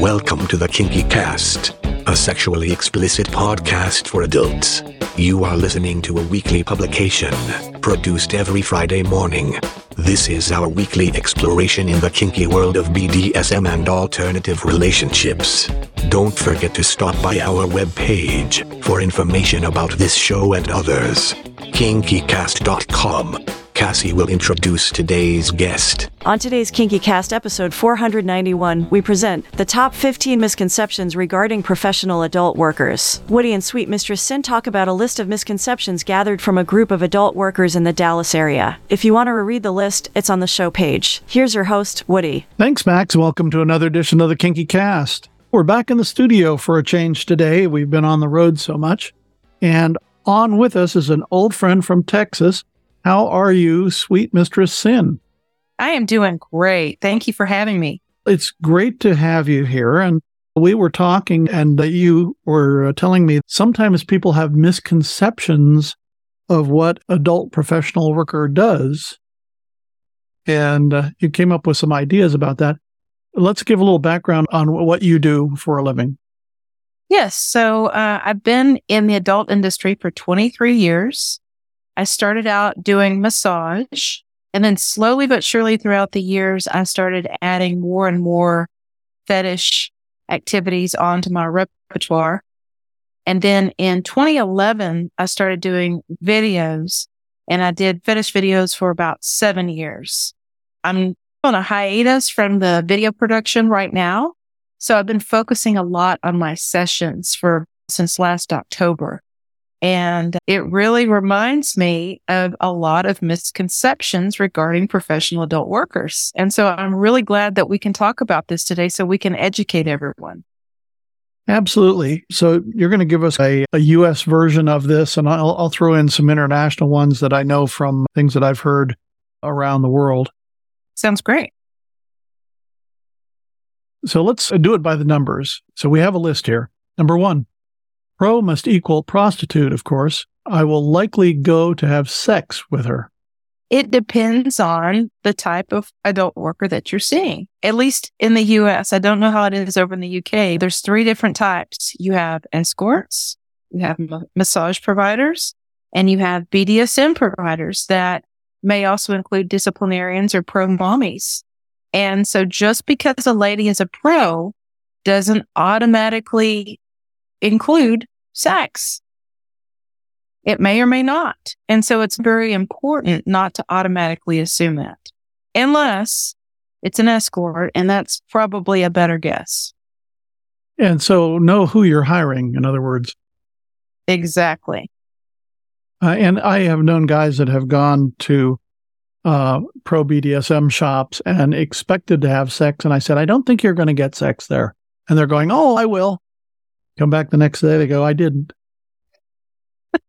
Welcome to the Kinky Cast, a sexually explicit podcast for adults. You are listening to a weekly publication produced every Friday morning. This is our weekly exploration in the kinky world of BDSM and alternative relationships. Don't forget to stop by our webpage for information about this show and others. KinkyCast.com. Cassie will introduce today's guest. On today's Kinky Cast episode 491, we present the top 15 misconceptions regarding professional adult workers. Woody and Sweet Mistress Cyn talk about a list of misconceptions gathered from a group of adult workers in the Dallas area. If you want to read the list, it's on the show page. Here's your host, Woody. Thanks, Max. Welcome to another edition of the Kinky Cast. We're back in the studio for a change today. We've been on the road so much. And on with us is an old friend from Texas. How are you, sweet Mistress Cyn? I am doing great. Thank you for having me. It's great to have you here. And we were talking, and you were uh, telling me sometimes people have misconceptions of what adult professional worker does. And uh, you came up with some ideas about that. Let's give a little background on what you do for a living. Yes. So uh, I've been in the adult industry for 23 years. I started out doing massage and then slowly but surely throughout the years, I started adding more and more fetish activities onto my repertoire. And then in 2011, I started doing videos and I did fetish videos for about seven years. I'm on a hiatus from the video production right now. So I've been focusing a lot on my sessions for since last October. And it really reminds me of a lot of misconceptions regarding professional adult workers. And so I'm really glad that we can talk about this today so we can educate everyone. Absolutely. So you're going to give us a, a U.S. version of this, and I'll, I'll throw in some international ones that I know from things that I've heard around the world. Sounds great. So let's uh, do it by the numbers. So we have a list here. Number one, pro must equal prostitute, of course. I will likely go to have sex with her. It depends on the type of adult worker that you're seeing. At least in the US, I don't know how it is over in the UK. There's three different types. You have escorts, you have massage providers, and you have BDSM providers that may also include disciplinarians or pro mommies. And so just because a lady is a pro doesn't automatically include sex. It may or may not. And so it's very important not to automatically assume that unless it's an escort. And that's probably a better guess. And so know who you're hiring, in other words. Exactly. Uh, and I have known guys that have gone to uh, pro BDSM shops and expected to have sex. And I said, I don't think you're going to get sex there. And they're going, Oh, I will. Come back the next day. They go, I didn't.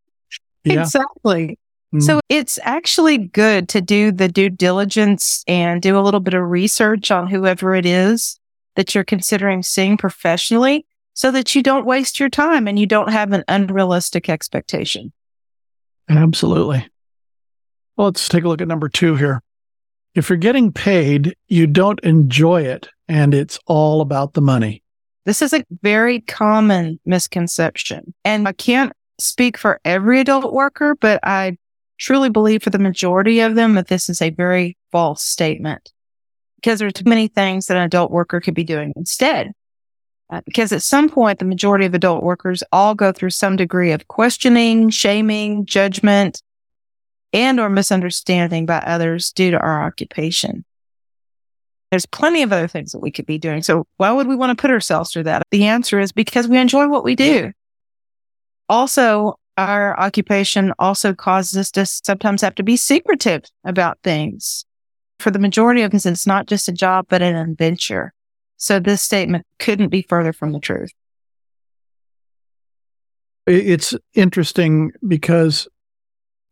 yeah. Exactly. Mm. So it's actually good to do the due diligence and do a little bit of research on whoever it is that you're considering seeing professionally so that you don't waste your time and you don't have an unrealistic expectation. Absolutely. Well, let's take a look at number two here. If you're getting paid, you don't enjoy it and it's all about the money. This is a very common misconception. And I can't speak for every adult worker, but I truly believe for the majority of them that this is a very false statement because there are too many things that an adult worker could be doing instead. Uh, because at some point, the majority of adult workers all go through some degree of questioning, shaming, judgment, and or misunderstanding by others due to our occupation. There's plenty of other things that we could be doing. So why would we want to put ourselves through that? The answer is because we enjoy what we do. Also, our occupation also causes us to sometimes have to be secretive about things. For the majority of us, it's not just a job, but an adventure. So this statement couldn't be further from the truth. It's interesting because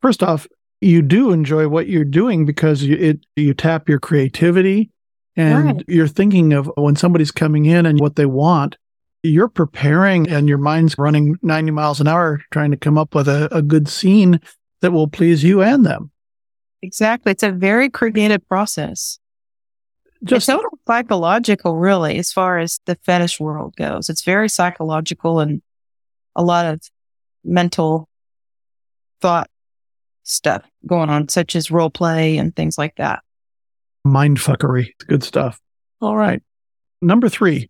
first off, you do enjoy what you're doing because you, it you tap your creativity and right. you're thinking of when somebody's coming in and what they want you're preparing and your mind's running 90 miles an hour trying to come up with a, a good scene that will please you and them exactly it's a very creative process just total psychological, really, as far as the fetish world goes. It's very psychological and a lot of mental thought stuff going on, such as role play and things like that. Mind fuckery. Good stuff. All right. Number three,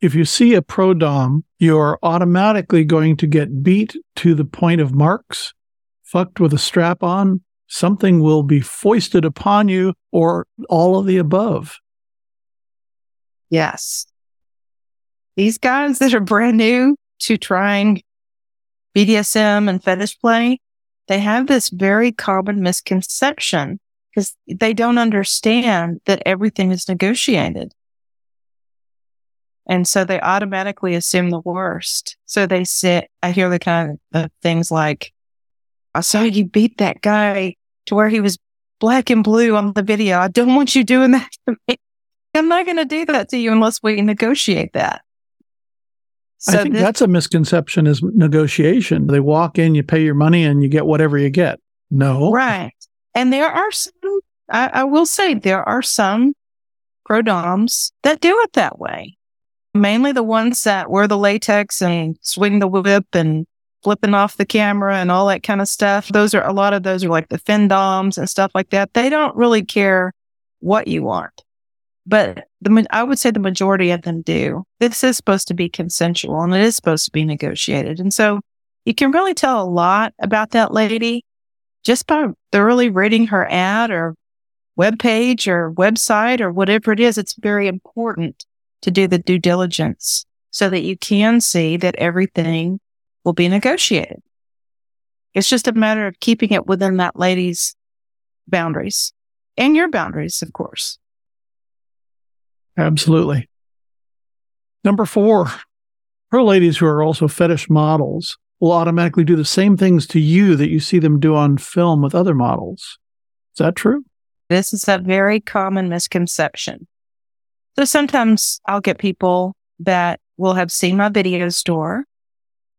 if you see a pro dom, you're automatically going to get beat to the point of marks, fucked with a strap on, something will be foisted upon you, or all of the above. Yes. These guys that are brand new to trying BDSM and fetish play, they have this very common misconception because they don't understand that everything is negotiated. And so they automatically assume the worst. So they sit, I hear the kind of things like, I saw you beat that guy to where he was black and blue on the video. I don't want you doing that to me. I'm not going to do that to you unless we negotiate that. So I think this- that's a misconception is negotiation. They walk in, you pay your money and you get whatever you get. No. Right. And there are some, I, I will say there are some pro doms that do it that way. Mainly the ones that wear the latex and swing the whip and flipping off the camera and all that kind of stuff. Those are a lot of those are like the femdoms and stuff like that. They don't really care what you want, but the I would say the majority of them do. This is supposed to be consensual and it is supposed to be negotiated, and so you can really tell a lot about that lady just by thoroughly reading her ad or web page or website or whatever it is. It's very important to do the due diligence so that you can see that everything will be negotiated. It's just a matter of keeping it within that lady's boundaries and your boundaries, of course. Absolutely. Number four, her ladies who are also fetish models will automatically do the same things to you that you see them do on film with other models. Is that true? This is a very common misconception. So sometimes I'll get people that will have seen my video store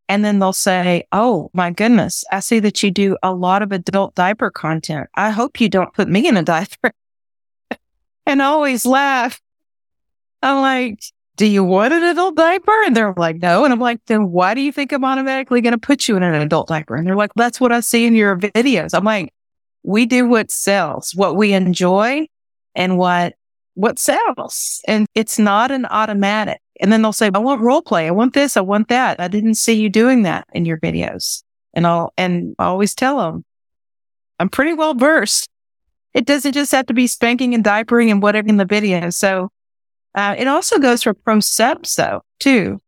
and then they'll say, Oh my goodness, I see that you do a lot of adult diaper content. I hope you don't put me in a diaper and I always laugh. I'm like, do you want an adult diaper? And they're like, no. And I'm like, then why do you think I'm automatically going to put you in an adult diaper? And they're like, that's what I see in your videos. I'm like, we do what sells, what we enjoy and what what sells. And it's not an automatic. And then they'll say, I want role play. I want this. I want that. I didn't see you doing that in your videos. And I'll, and I always tell them, I'm pretty well versed. It doesn't just have to be spanking and diapering and whatever in the video. So, uh, it also goes for pro though, too.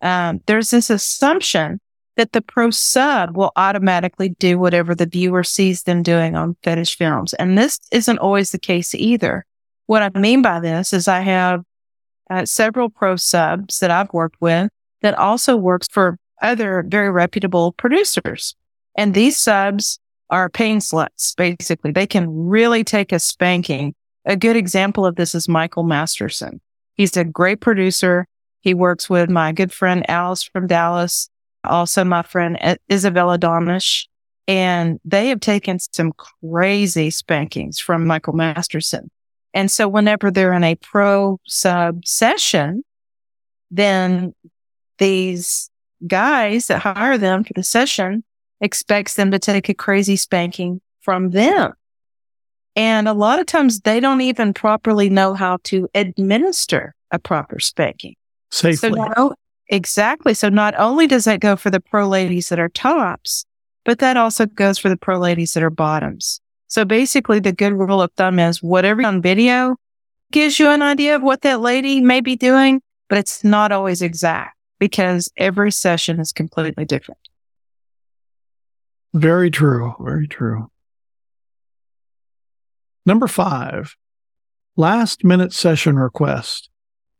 Um, there's this assumption that the pro sub will automatically do whatever the viewer sees them doing on fetish films. And this isn't always the case either. What I mean by this is I have uh, several pro subs that I've worked with that also works for other very reputable producers. And these subs are pain sluts, basically. They can really take a spanking. A good example of this is Michael Masterson. He's a great producer. He works with my good friend Alice from Dallas, also my friend Isabella Domish, and they have taken some crazy spankings from Michael Masterson. And so whenever they're in a pro sub session, then these guys that hire them for the session expects them to take a crazy spanking from them. And a lot of times they don't even properly know how to administer a proper spanking. Safely. So not, exactly. So not only does that go for the pro ladies that are tops, but that also goes for the pro ladies that are bottoms. So basically the good rule of thumb is whatever on video gives you an idea of what that lady may be doing, but it's not always exact because every session is completely different. Very true. Very true. Number five, last minute session request.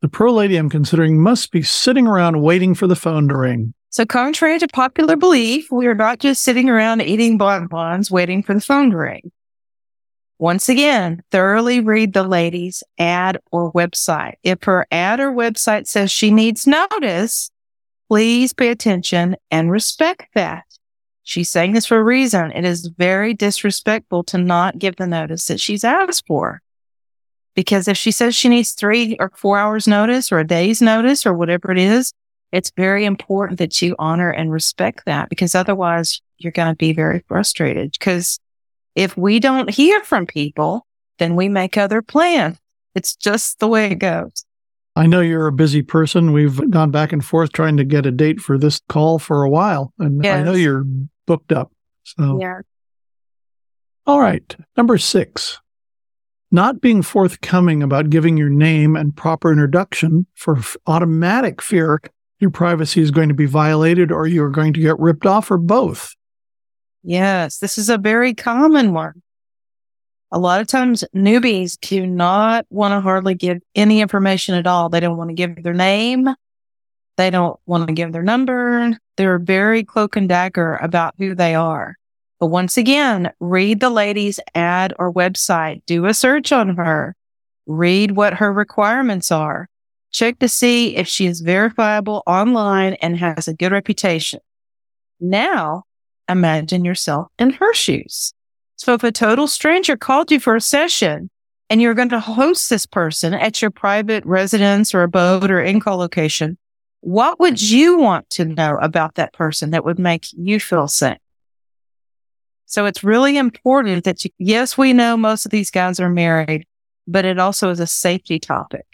The pro lady I'm considering must be sitting around waiting for the phone to ring. So contrary to popular belief, we are not just sitting around eating bonbons waiting for the phone to ring. Once again, thoroughly read the lady's ad or website. If her ad or website says she needs notice, please pay attention and respect that. She's saying this for a reason. It is very disrespectful to not give the notice that she's asked for. Because if she says she needs three or four hours notice or a day's notice or whatever it is, it's very important that you honor and respect that because otherwise you're going to be very frustrated. Because if we don't hear from people, then we make other plans. It's just the way it goes. I know you're a busy person. We've gone back and forth trying to get a date for this call for a while, and yes. I know you're booked up. So, yeah. All right. Number six, not being forthcoming about giving your name and proper introduction for f- automatic fear your privacy is going to be violated or you're going to get ripped off or both. Yes, this is a very common one. A lot of times newbies do not want to hardly give any information at all. They don't want to give their name. They don't want to give their number. They're very cloak and dagger about who they are. But once again, read the lady's ad or website. Do a search on her. Read what her requirements are. Check to see if she is verifiable online and has a good reputation. Now, imagine yourself in her shoes. So if a total stranger called you for a session and you're going to host this person at your private residence or abode or in-call location, what would you want to know about that person that would make you feel safe? So it's really important that you, yes, we know most of these guys are married, but it also is a safety topic.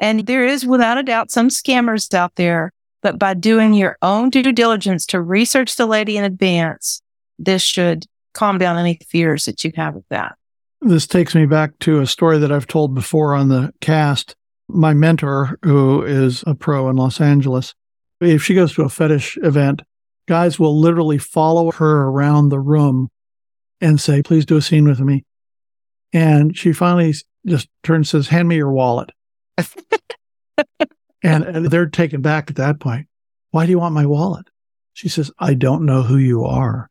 And there is without a doubt some scammers out there, but by doing your own due diligence to research the lady in advance, this should calm down any fears that you have of that. This takes me back to a story that I've told before on the cast. My mentor, who is a pro in Los Angeles, if she goes to a fetish event, guys will literally follow her around the room and say, please do a scene with me. And she finally just turns and says, hand me your wallet. and, and they're taken back at that point. Why do you want my wallet? She says, I don't know who you are.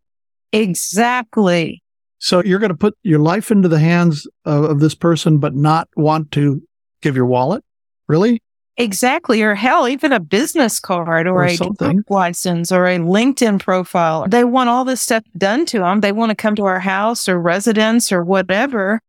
Exactly. So you're going to put your life into the hands of, of this person, but not want to give your wallet? Really? Exactly. Or hell, even a business card or, or a license or a LinkedIn profile. They want all this stuff done to them. They want to come to our house or residence or whatever,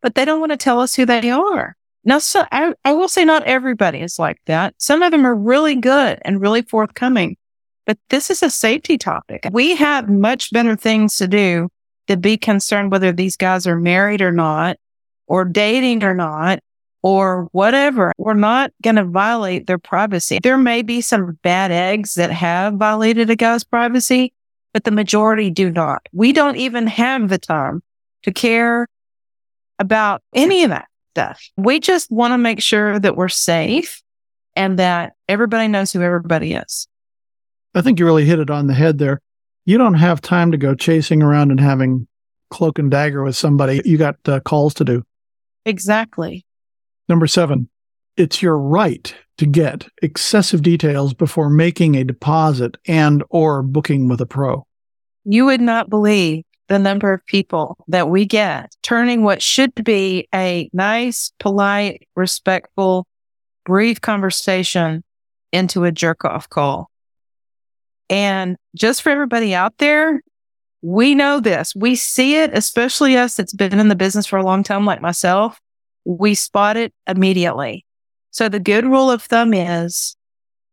but they don't want to tell us who they are. Now, so I, I will say not everybody is like that. Some of them are really good and really forthcoming, but this is a safety topic. We have much better things to do to be concerned whether these guys are married or not, or dating or not, or whatever. We're not going to violate their privacy. There may be some bad eggs that have violated a guy's privacy, but the majority do not. We don't even have the time to care about any of that stuff. We just want to make sure that we're safe and that everybody knows who everybody is. I think you really hit it on the head there. You don't have time to go chasing around and having cloak and dagger with somebody. You got uh, calls to do. Exactly. Number seven, it's your right to get excessive details before making a deposit and or booking with a pro. You would not believe the number of people that we get turning what should be a nice, polite, respectful, brief conversation into a jerk off call. And just for everybody out there, we know this. We see it, especially us that's been in the business for a long time, like myself we spot it immediately. So the good rule of thumb is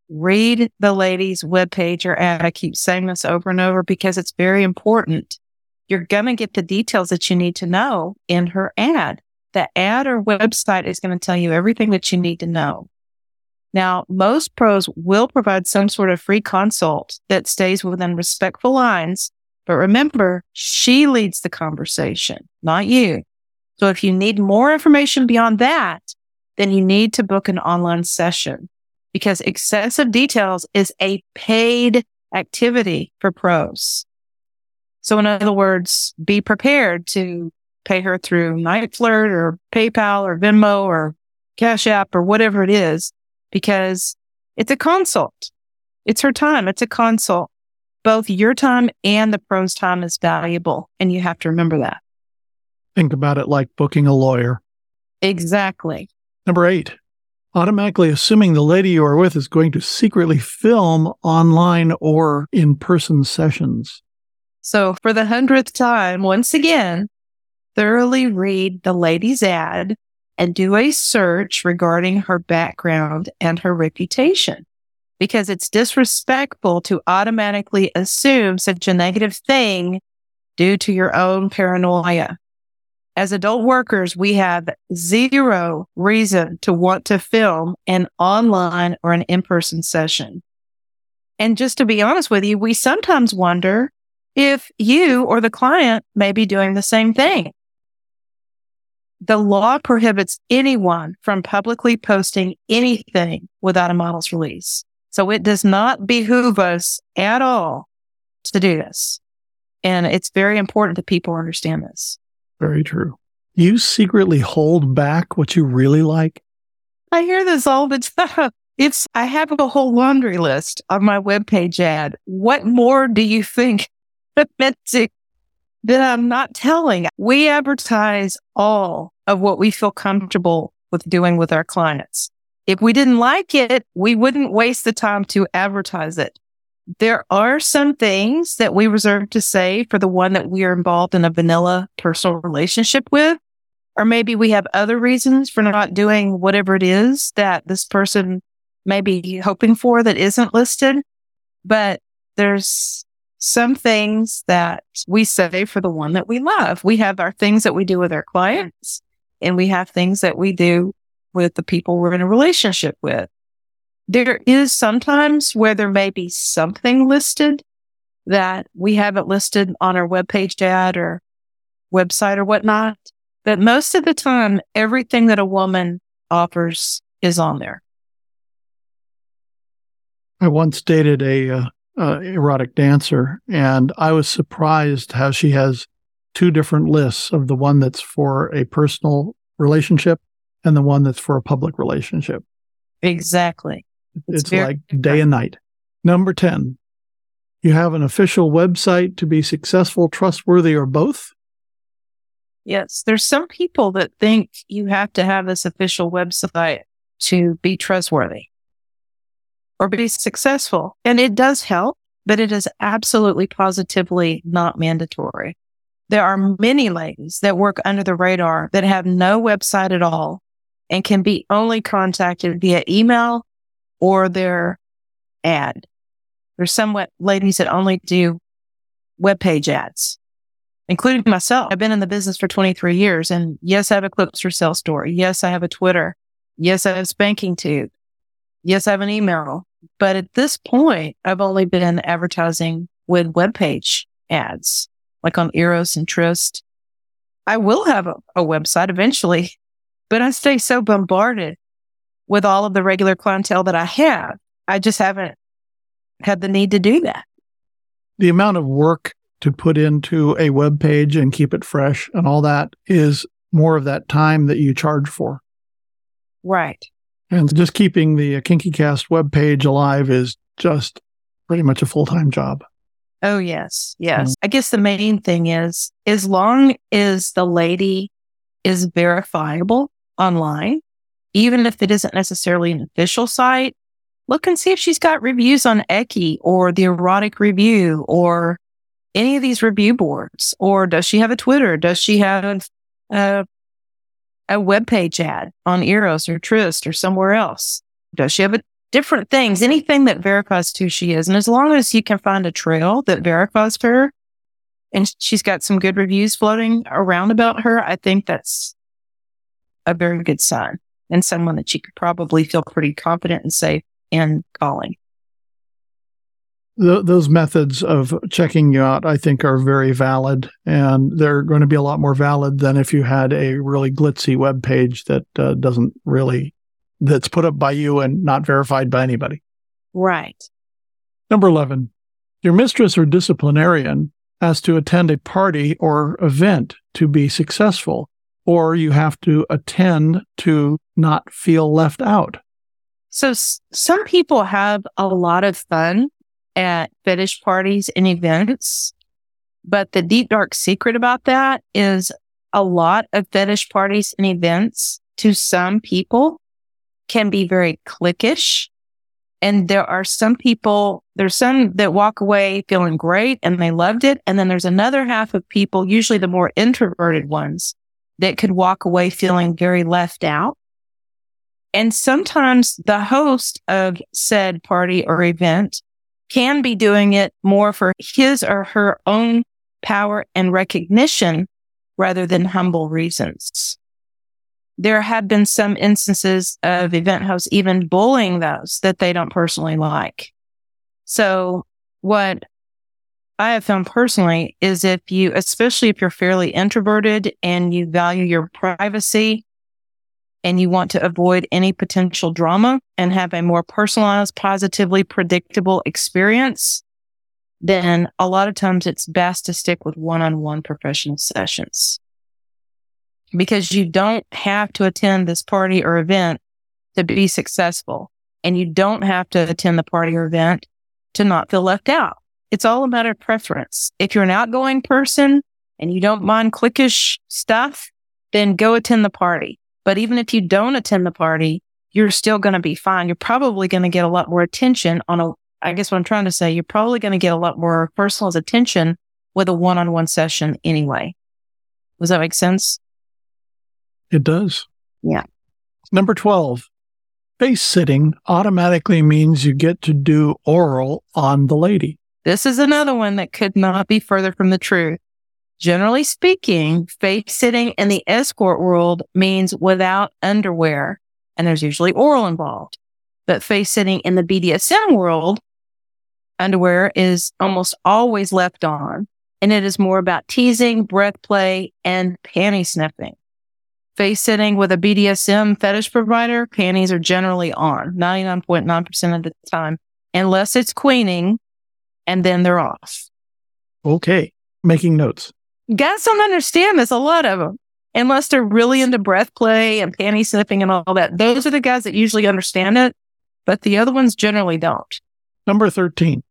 read the lady's webpage or ad. I keep saying this over and over because it's very important. You're going to get the details that you need to know in her ad. The ad or website is going to tell you everything that you need to know. Now, most pros will provide some sort of free consult that stays within respectful lines. But remember, she leads the conversation, not you. So if you need more information beyond that, then you need to book an online session because excessive details is a paid activity for pros. So in other words, be prepared to pay her through NiteFlirt or PayPal or Venmo or Cash App or whatever it is, because it's a consult. It's her time. It's a consult. Both your time and the pro's time is valuable. And you have to remember that. Think about it like booking a lawyer. Exactly. Number eight, automatically assuming the lady you are with is going to secretly film online or in person sessions. So, for the hundredth time, once again, thoroughly read the lady's ad and do a search regarding her background and her reputation because it's disrespectful to automatically assume such a negative thing due to your own paranoia. As adult workers, we have zero reason to want to film an online or an in-person session. And just to be honest with you, we sometimes wonder if you or the client may be doing the same thing. The law prohibits anyone from publicly posting anything without a model's release. So it does not behoove us at all to do this. And it's very important that people understand this. Very true. You secretly hold back what you really like. I hear this all the time. It's, I have a whole laundry list on my webpage ad. What more do you think that I'm not telling? We advertise all of what we feel comfortable with doing with our clients. If we didn't like it, we wouldn't waste the time to advertise it. There are some things that we reserve to say for the one that we are involved in a vanilla personal relationship with. Or maybe we have other reasons for not doing whatever it is that this person may be hoping for that isn't listed. But there's some things that we say for the one that we love. We have our things that we do with our clients and we have things that we do with the people we're in a relationship with. There is sometimes where there may be something listed that we haven't listed on our webpage ad or website or whatnot. But most of the time, everything that a woman offers is on there. I once dated a uh, uh, erotic dancer, and I was surprised how she has two different lists of the one that's for a personal relationship and the one that's for a public relationship. Exactly. It's, it's like day and night. Number 10, you have an official website to be successful, trustworthy, or both? Yes. There's some people that think you have to have this official website to be trustworthy or be successful. And it does help, but it is absolutely positively not mandatory. There are many ladies that work under the radar that have no website at all and can be only contacted via email or their ad. There's some ladies that only do web page ads, including myself. I've been in the business for 23 years and yes, I have a clips for sale story. Yes, I have a Twitter. Yes, I have Spanking Tube. Yes, I have an email. But at this point, I've only been advertising with web page ads, like on Eros and Tryst. I will have a, a website eventually, but I stay so bombarded with all of the regular clientele that I have. I just haven't had the need to do that. The amount of work to put into a web page and keep it fresh and all that is more of that time that you charge for. Right. And just keeping the KinkyCast web page alive is just pretty much a full time job. Oh, yes. Yes. Mm-hmm. I guess the main thing is as long as the lady is verifiable online, even if it isn't necessarily an official site, look and see if she's got reviews on ECCIE or the erotic review or any of these review boards. Or does she have a Twitter? Does she have a, a web page ad on Eros or Tryst or somewhere else? Does she have a different things? Anything that verifies who she is. And as long as you can find a trail that verifies her and she's got some good reviews floating around about her, I think that's a very good sign and someone that you could probably feel pretty confident and safe in calling. Those methods of checking you out, I think, are very valid, and they're going to be a lot more valid than if you had a really glitzy web page that uh, doesn't really that's put up by you and not verified by anybody. Right. Number eleven, your mistress or disciplinarian has to attend a party or event to be successful or you have to attend to not feel left out. So s- some people have a lot of fun at fetish parties and events, but the deep dark secret about that is a lot of fetish parties and events to some people can be very cliquish. And there are some people, there's some that walk away feeling great and they loved it. And then there's another half of people, usually the more introverted ones, that could walk away feeling very left out. And sometimes the host of said party or event can be doing it more for his or her own power and recognition rather than humble reasons. There have been some instances of event hosts even bullying those that they don't personally like. So what I have found personally is if you, especially if you're fairly introverted and you value your privacy and you want to avoid any potential drama and have a more personalized, positively predictable experience, then a lot of times it's best to stick with one-on-one professional sessions because you don't have to attend this party or event to be successful and you don't have to attend the party or event to not feel left out. It's all a matter of preference. If you're an outgoing person and you don't mind cliquish stuff, then go attend the party. But even if you don't attend the party, you're still going to be fine. You're probably going to get a lot more attention on a, I guess what I'm trying to say, you're probably going to get a lot more personalized attention with a one-on-one session anyway. Does that make sense? It does. Yeah. Number 12, face sitting automatically means you get to do oral on the lady. This is another one that could not be further from the truth. Generally speaking, face sitting in the escort world means without underwear, and there's usually oral involved. But face sitting in the BDSM world, underwear is almost always left on, and it is more about teasing, breath play, and panty sniffing. Face sitting with a BDSM fetish provider, panties are generally on 99.9% of the time, unless it's queening, and then they're off. Okay. Making notes. Guys don't understand this. A lot of them, unless they're really into breath play and panty sniffing and all that. Those are the guys that usually understand it, but the other ones generally don't. Number 13.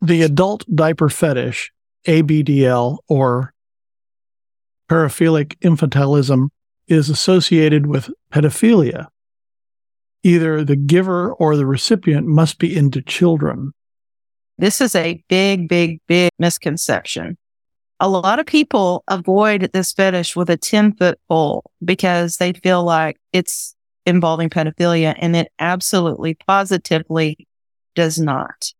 The adult diaper fetish, ABDL, or paraphilic infantilism, is associated with pedophilia. Either the giver or the recipient must be into children. This is a big, big, big misconception. A lot of people avoid this fetish with a 10 foot pole because they feel like it's involving pedophilia and it absolutely positively does not.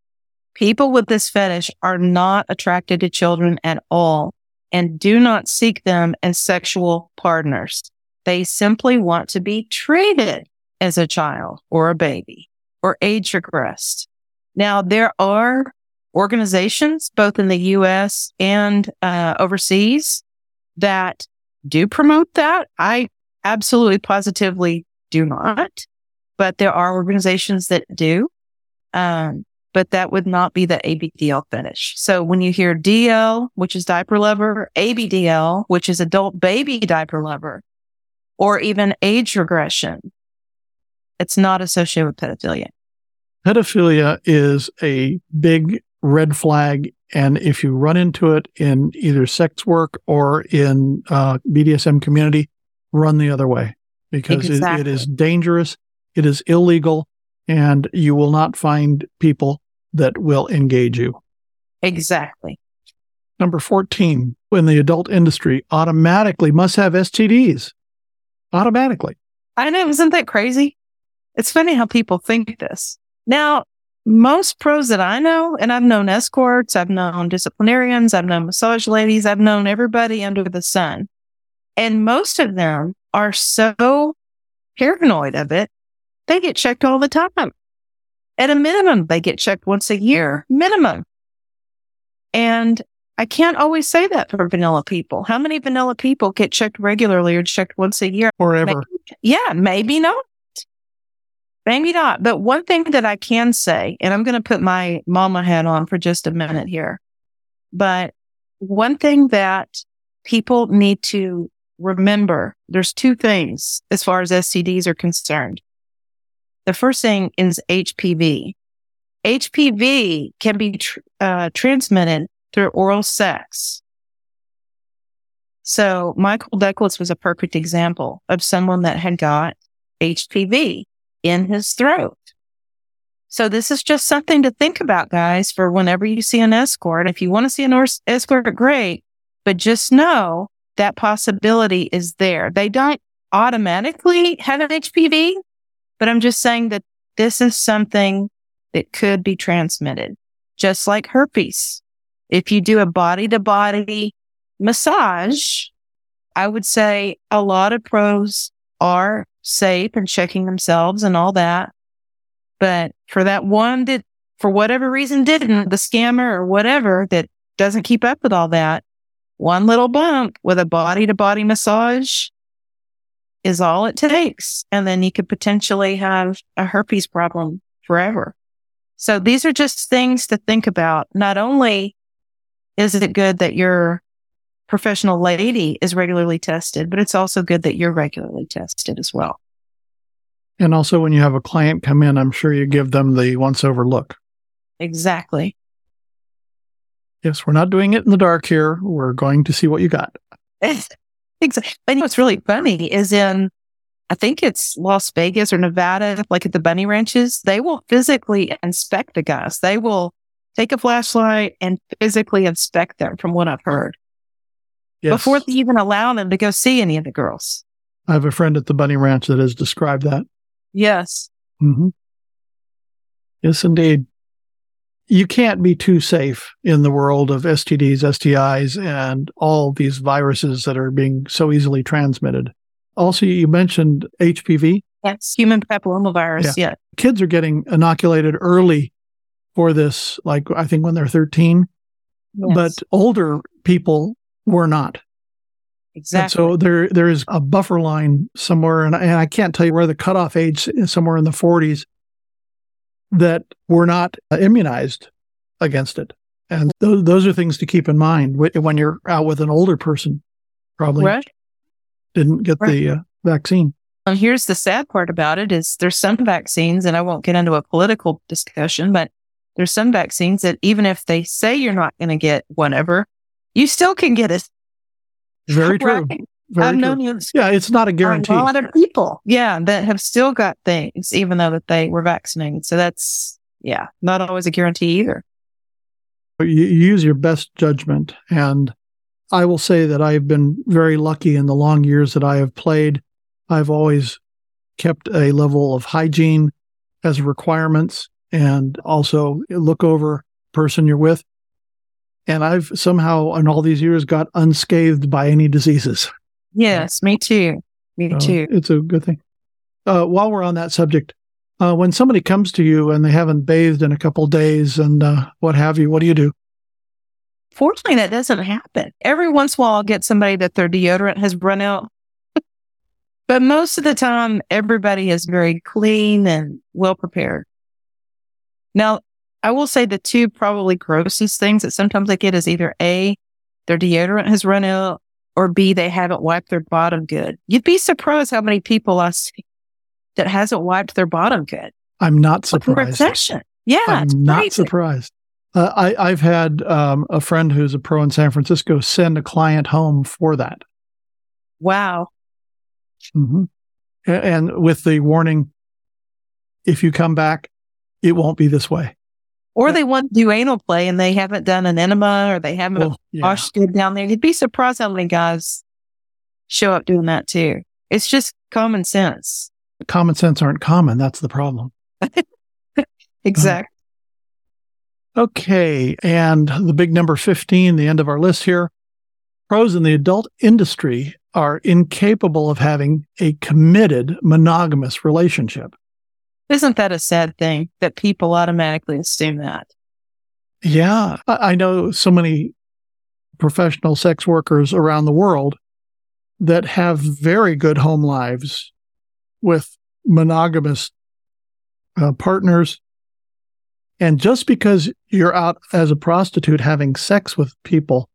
People with this fetish are not attracted to children at all and do not seek them as sexual partners. They simply want to be treated as a child or a baby or age regressed. Now, there are organizations, both in the US and uh, overseas, that do promote that. I absolutely positively do not, but there are organizations that do. Um, but that would not be the ABDL finish. So when you hear DL, which is diaper lover, ABDL, which is adult baby diaper lover, or even age regression, it's not associated with pedophilia pedophilia is a big red flag. And if you run into it in either sex work or in uh, BDSM community, run the other way because exactly. it, it is dangerous. It is illegal and you will not find people that will engage you. Exactly. Number 14, in the adult industry, automatically must have STDs. Automatically. I know. Isn't that crazy? It's funny how people think this. Now, most pros that I know, and I've known escorts, I've known disciplinarians, I've known massage ladies, I've known everybody under the sun. And most of them are so paranoid of it, they get checked all the time. At a minimum, they get checked once a year, minimum. And I can't always say that for vanilla people. How many vanilla people get checked regularly or checked once a year? Or ever? Maybe, yeah, maybe not. Maybe not. But one thing that I can say, and I'm going to put my mama hat on for just a minute here, but one thing that people need to remember, there's two things as far as STDs are concerned. The first thing is HPV. HPV can be tr- uh, transmitted through oral sex. So Michael Douglas was a perfect example of someone that had got HPV in his throat. So this is just something to think about, guys, for whenever you see an escort. If you want to see an escort, great. But just know that possibility is there. They don't automatically have an HPV, but I'm just saying that this is something that could be transmitted, just like herpes. If you do a body to body massage, I would say a lot of pros are safe and checking themselves and all that. But for that one that for whatever reason didn't, the scammer or whatever that doesn't keep up with all that, one little bump with a body to body massage is all it takes. And then you could potentially have a herpes problem forever. So these are just things to think about. Not only is it good that your professional lady is regularly tested, but it's also good that you're regularly tested as well. And also, when you have a client come in, I'm sure you give them the once over look. Exactly. Yes, we're not doing it in the dark here. We're going to see what you got. exactly. And what's really funny is in, I think it's Las Vegas or Nevada, like at the bunny ranches, they will physically inspect the guys. They will take a flashlight and physically inspect them from what I've heard yes. before they even allow them to go see any of the girls. I have a friend at the bunny ranch that has described that. Yes. Mm-hmm. Yes, indeed you can't be too safe in the world of STDs, STIs, and all these viruses that are being so easily transmitted. Also, you mentioned HPV. Yes, human papillomavirus. Yeah. yeah. Kids are getting inoculated early for this, like I think when they're 13, yes. but older people were not. Exactly. And so there, there is a buffer line somewhere, and, and I can't tell you where the cutoff age is somewhere in the 40s that were not immunized against it. And those, those are things to keep in mind when you're out with an older person, probably right. didn't get right. the uh, vaccine. And here's the sad part about it is there's some vaccines, and I won't get into a political discussion, but there's some vaccines that even if they say you're not going to get whatever, you still can get it. Very true. Right. Very I've true. known you. Yeah, it's not a guarantee. A lot of people, yeah, that have still got things, even though that they were vaccinated. So that's, yeah, not always a guarantee either. You use your best judgment. And I will say that I've been very lucky in the long years that I have played. I've always kept a level of hygiene as requirements and also look over person you're with. And I've somehow in all these years got unscathed by any diseases. Yes, me too. Me too. It's a good thing. Uh, while we're on that subject, uh, when somebody comes to you and they haven't bathed in a couple days and uh, what have you, what do you do? Fortunately, that doesn't happen. Every once in a while, I'll get somebody that their deodorant has run out. but most of the time, everybody is very clean and well prepared. Now, I will say the two probably grossest things that sometimes I get is either A, their deodorant has run out, or B, they haven't wiped their bottom good. You'd be surprised how many people I see that hasn't wiped their bottom good. I'm not surprised. Recession. Yeah. I'm not surprised. Uh, I, have had um, a friend who's a pro in San Francisco send a client home for that. Wow. Mm-hmm. And with the warning, if you come back, it won't be this way. Or yeah. they want to do anal play and they haven't done an enema or they haven't well, yeah. washed good down there. You'd be surprised how many guys show up doing that too. It's just common sense. Common sense aren't common. That's the problem. exactly. Uh, okay. And the big number 15, the end of our list here. Pros in the adult industry are incapable of having a committed monogamous relationship. Isn't that a sad thing that people automatically assume that? Yeah. I know so many professional sex workers around the world that have very good home lives with monogamous uh, partners. And just because you're out as a prostitute having sex with people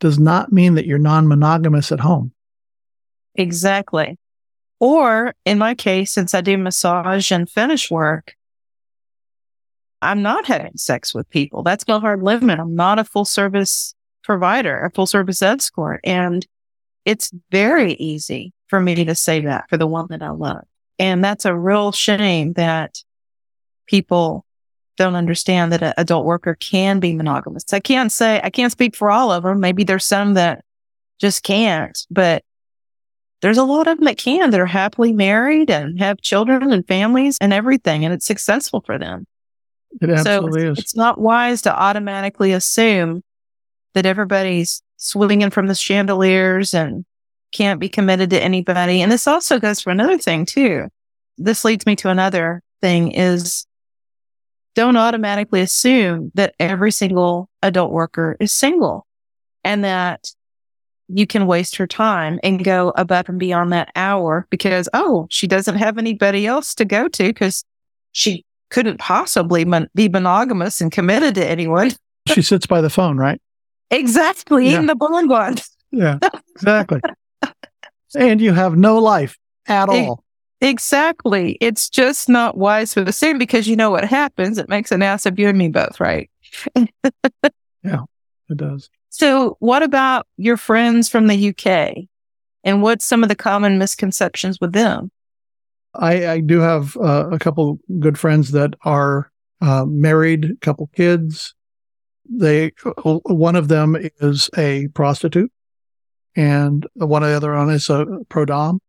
does not mean that you're non monogamous at home. Exactly. Or in my case, since I do massage and finish work, I'm not having sex with people. That's my hard limit. I'm not a full service provider, a full service escort. And it's very easy for me to say that for the one that I love. And that's a real shame that people don't understand that an adult worker can be monogamous. I can't say, I can't speak for all of them. Maybe there's some that just can't. But there's a lot of them that can that are happily married and have children and families and everything, and it's successful for them. It absolutely so is. It's not wise to automatically assume that everybody's swinging from the chandeliers and can't be committed to anybody. And this also goes for another thing too. This leads me to another thing is don't automatically assume that every single adult worker is single and that you can waste her time and go above and beyond that hour because, oh, she doesn't have anybody else to go to because she couldn't possibly mon- be monogamous and committed to anyone. she sits by the phone, right? Exactly. Yeah. In the bonbon. Yeah, exactly. and you have no life at Ex- all. Exactly. It's just not wise for the same because you know what happens. It makes an ass of you and me both, right? Yeah, it does. So, what about your friends from the UK? And what's some of the common misconceptions with them? I, I do have uh, a couple good friends that are uh, married, a couple kids. They one of them is a prostitute, and one of the other one is a pro dom.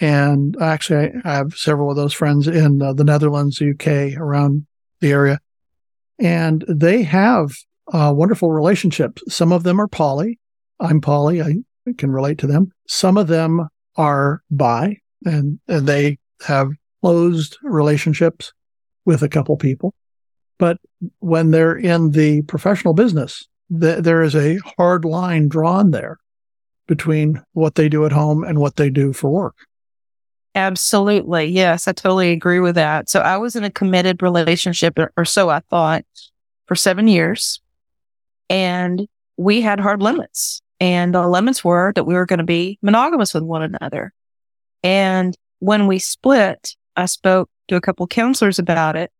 And actually, I have several of those friends in uh, the Netherlands, UK, around the area, and they have uh, wonderful relationships. Some of them are poly. I'm poly. I can relate to them. Some of them are bi, and, and they have closed relationships with a couple people. But when they're in the professional business, th- there is a hard line drawn there between what they do at home and what they do for work. Absolutely. Yes, I totally agree with that. So, I was in a committed relationship, or, so I thought, for seven years. And we had hard limits. And the limits were that we were going to be monogamous with one another. And when we split, I spoke to a couple counselors about it.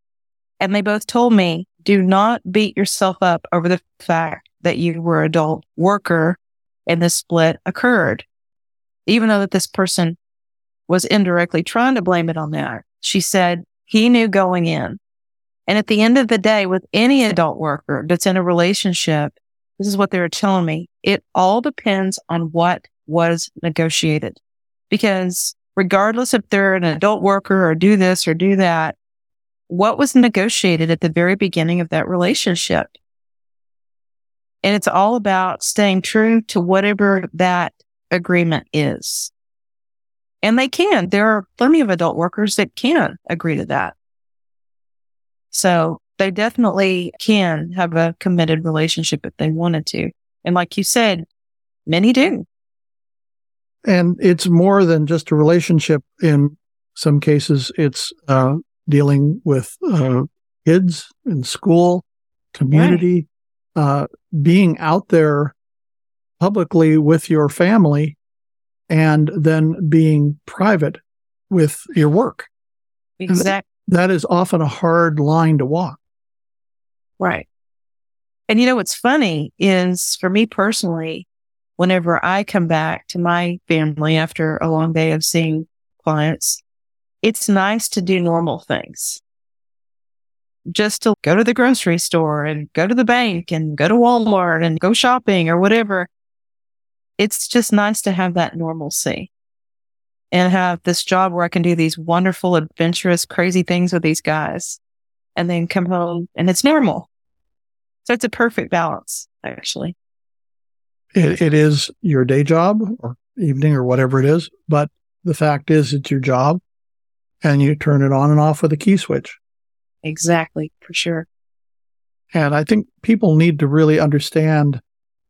And they both told me, do not beat yourself up over the fact that you were adult worker and this split occurred. Even though that this person was indirectly trying to blame it on that. She said he knew going in. And at the end of the day, with any adult worker that's in a relationship, this is what they were telling me. It all depends on what was negotiated. Because regardless if they're an adult worker or do this or do that, what was negotiated at the very beginning of that relationship? And it's all about staying true to whatever that agreement is. And they can. There are plenty of adult workers that can agree to that. So they definitely can have a committed relationship if they wanted to. And like you said, many do. And it's more than just a relationship. In some cases, it's uh, dealing with uh, kids in school, community, uh, being out there publicly with your family, and then being private with your work. Exactly. That is often a hard line to walk. Right. And you know what's funny is for me personally, whenever I come back to my family after a long day of seeing clients, it's nice to do normal things. Just to go to the grocery store and go to the bank and go to Walmart and go shopping or whatever. It's just nice to have that normalcy and have this job where I can do these wonderful, adventurous, crazy things with these guys and then come home and it's normal. So it's a perfect balance, actually. It, it is your day job or evening or whatever it is, but the fact is it's your job and you turn it on and off with a key switch. Exactly, for sure. And I think people need to really understand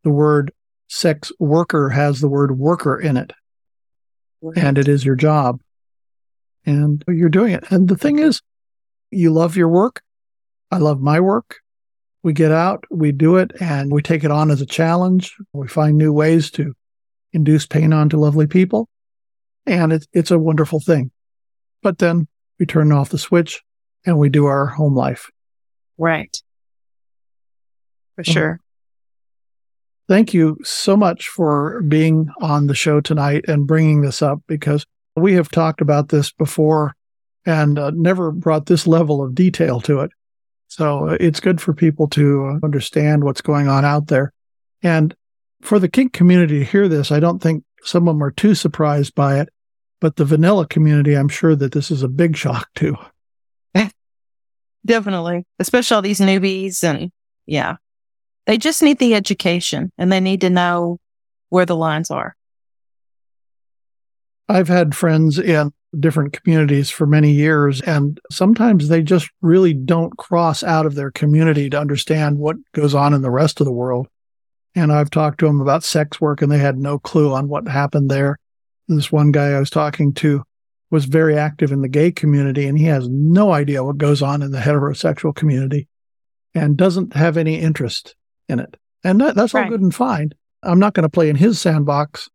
the word sex worker has the word worker in it, and it is your job. And you're doing it. And the thing is, you love your work. I love my work. We get out, we do it, and we take it on as a challenge. We find new ways to induce pain onto lovely people. And it's, it's a wonderful thing. But then we turn off the switch and we do our home life. Right. For uh-huh. sure. Thank you so much for being on the show tonight and bringing this up because we have talked about this before and uh, never brought this level of detail to it. So uh, it's good for people to uh, understand what's going on out there. And for the kink community to hear this, I don't think some of them are too surprised by it. But the vanilla community, I'm sure that this is a big shock to. Definitely, especially all these newbies. And yeah, they just need the education and they need to know where the lines are. I've had friends in different communities for many years, and sometimes they just really don't cross out of their community to understand what goes on in the rest of the world. And I've talked to them about sex work, and they had no clue on what happened there. This one guy I was talking to was very active in the gay community, and he has no idea what goes on in the heterosexual community and doesn't have any interest in it. And that, that's right. all good and fine. I'm not going to play in his sandbox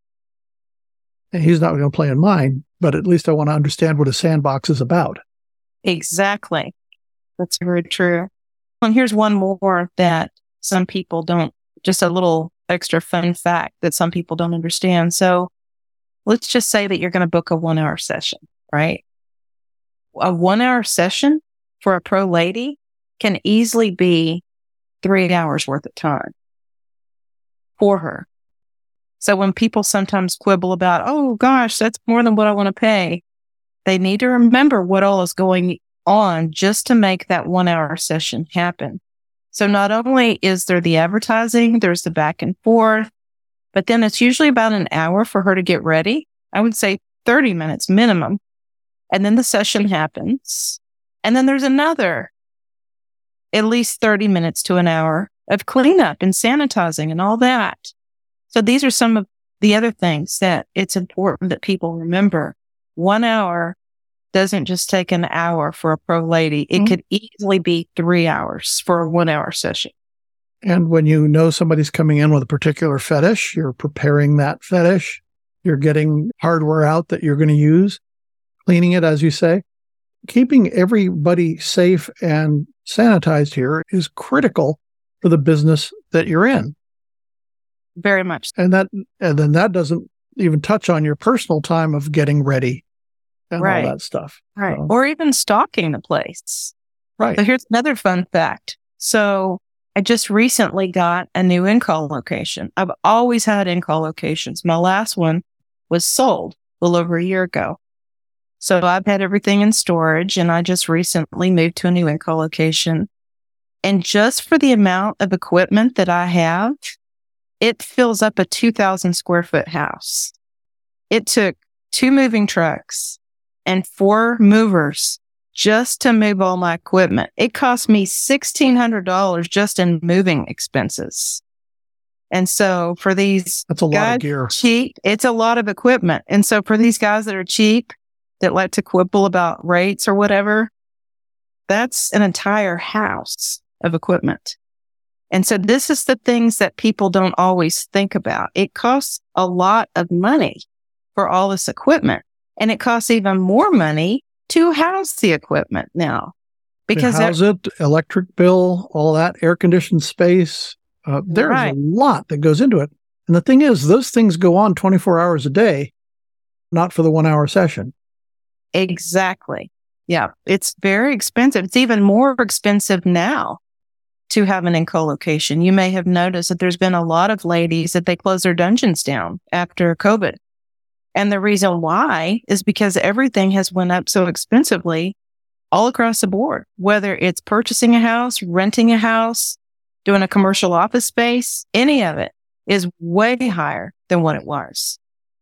and he's not going to play in mine, but at least I want to understand what a sandbox is about. Exactly. That's very true. And here's one more that some people don't, just a little extra fun fact that some people don't understand. So let's just say that you're going to book a one hour session, right? A one hour session for a pro lady can easily be three hours worth of time for her. So when people sometimes quibble about, oh gosh, that's more than what I want to pay, they need to remember what all is going on just to make that one hour session happen. So not only is there the advertising, there's the back and forth, but then it's usually about an hour for her to get ready. I would say 30 minutes minimum. And then the session happens. And then there's another at least 30 minutes to an hour of cleanup and sanitizing and all that. So these are some of the other things that it's important that people remember. One hour doesn't just take an hour for a pro lady. It mm-hmm. could easily be three hours for a one hour session. And when you know somebody's coming in with a particular fetish, you're preparing that fetish. You're getting hardware out that you're going to use, cleaning it, as you say. Keeping everybody safe and sanitized here is critical for the business that you're in very much. And that, and then that doesn't even touch on your personal time of getting ready and right. all that stuff. Right. So. Or even stalking the place. Right. So here's another fun fact. So I just recently got a new in-call location. I've always had in-call locations. My last one was sold a little over a year ago. So I've had everything in storage and I just recently moved to a new in-call location. And just for the amount of equipment that I have, it fills up a 2000 square foot house. It took two moving trucks and four movers just to move all my equipment. It cost me $1,600 just in moving expenses. And so for these That's a lot of gear. cheap, it's a lot of equipment. And so for these guys that are cheap, that like to quibble about rates or whatever, that's an entire house of equipment. And so this is the things that people don't always think about. It costs a lot of money for all this equipment and it costs even more money to house the equipment now because house it, electric bill, all that air conditioned space. Uh, there's right. a lot that goes into it. And the thing is, those things go on 24 hours a day, not for the one hour session. Exactly. Yeah. It's very expensive. It's even more expensive now to have an in-call location. You may have noticed that there's been a lot of ladies that they close their dungeons down after COVID. And the reason why is because everything has went up so expensively all across the board, whether it's purchasing a house, renting a house, doing a commercial office space, any of it is way higher than what it was.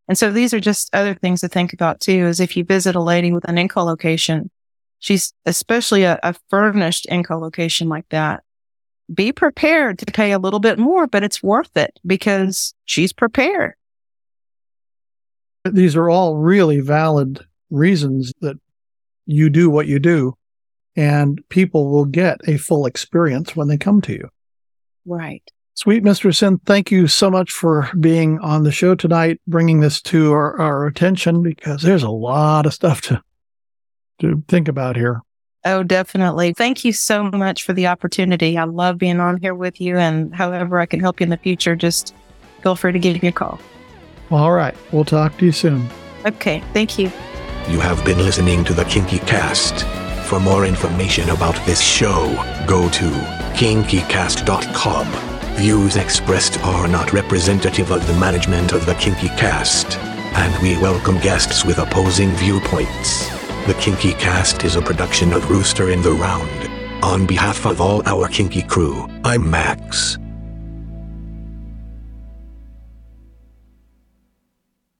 And so these are just other things to think about too, is if you visit a lady with an in-call location, she's especially a, a furnished in-call location like that be prepared to pay a little bit more, but it's worth it because she's prepared. These are all really valid reasons that you do what you do, and people will get a full experience when they come to you. Right. Sweet Mr. Cyn, thank you so much for being on the show tonight, bringing this to our, our attention because there's a lot of stuff to to think about here. Oh, definitely. Thank you so much for the opportunity. I love being on here with you. And however I can help you in the future, just feel free to give me a call. All right. We'll talk to you soon. Okay. Thank you. You have been listening to the Kinky Cast. For more information about this show, go to kinkycast.com. Views expressed are not representative of the management of the Kinky Cast, and we welcome guests with opposing viewpoints. The Kinky Cast is a production of Rooster in the Round. On behalf of all our Kinky crew, I'm Max.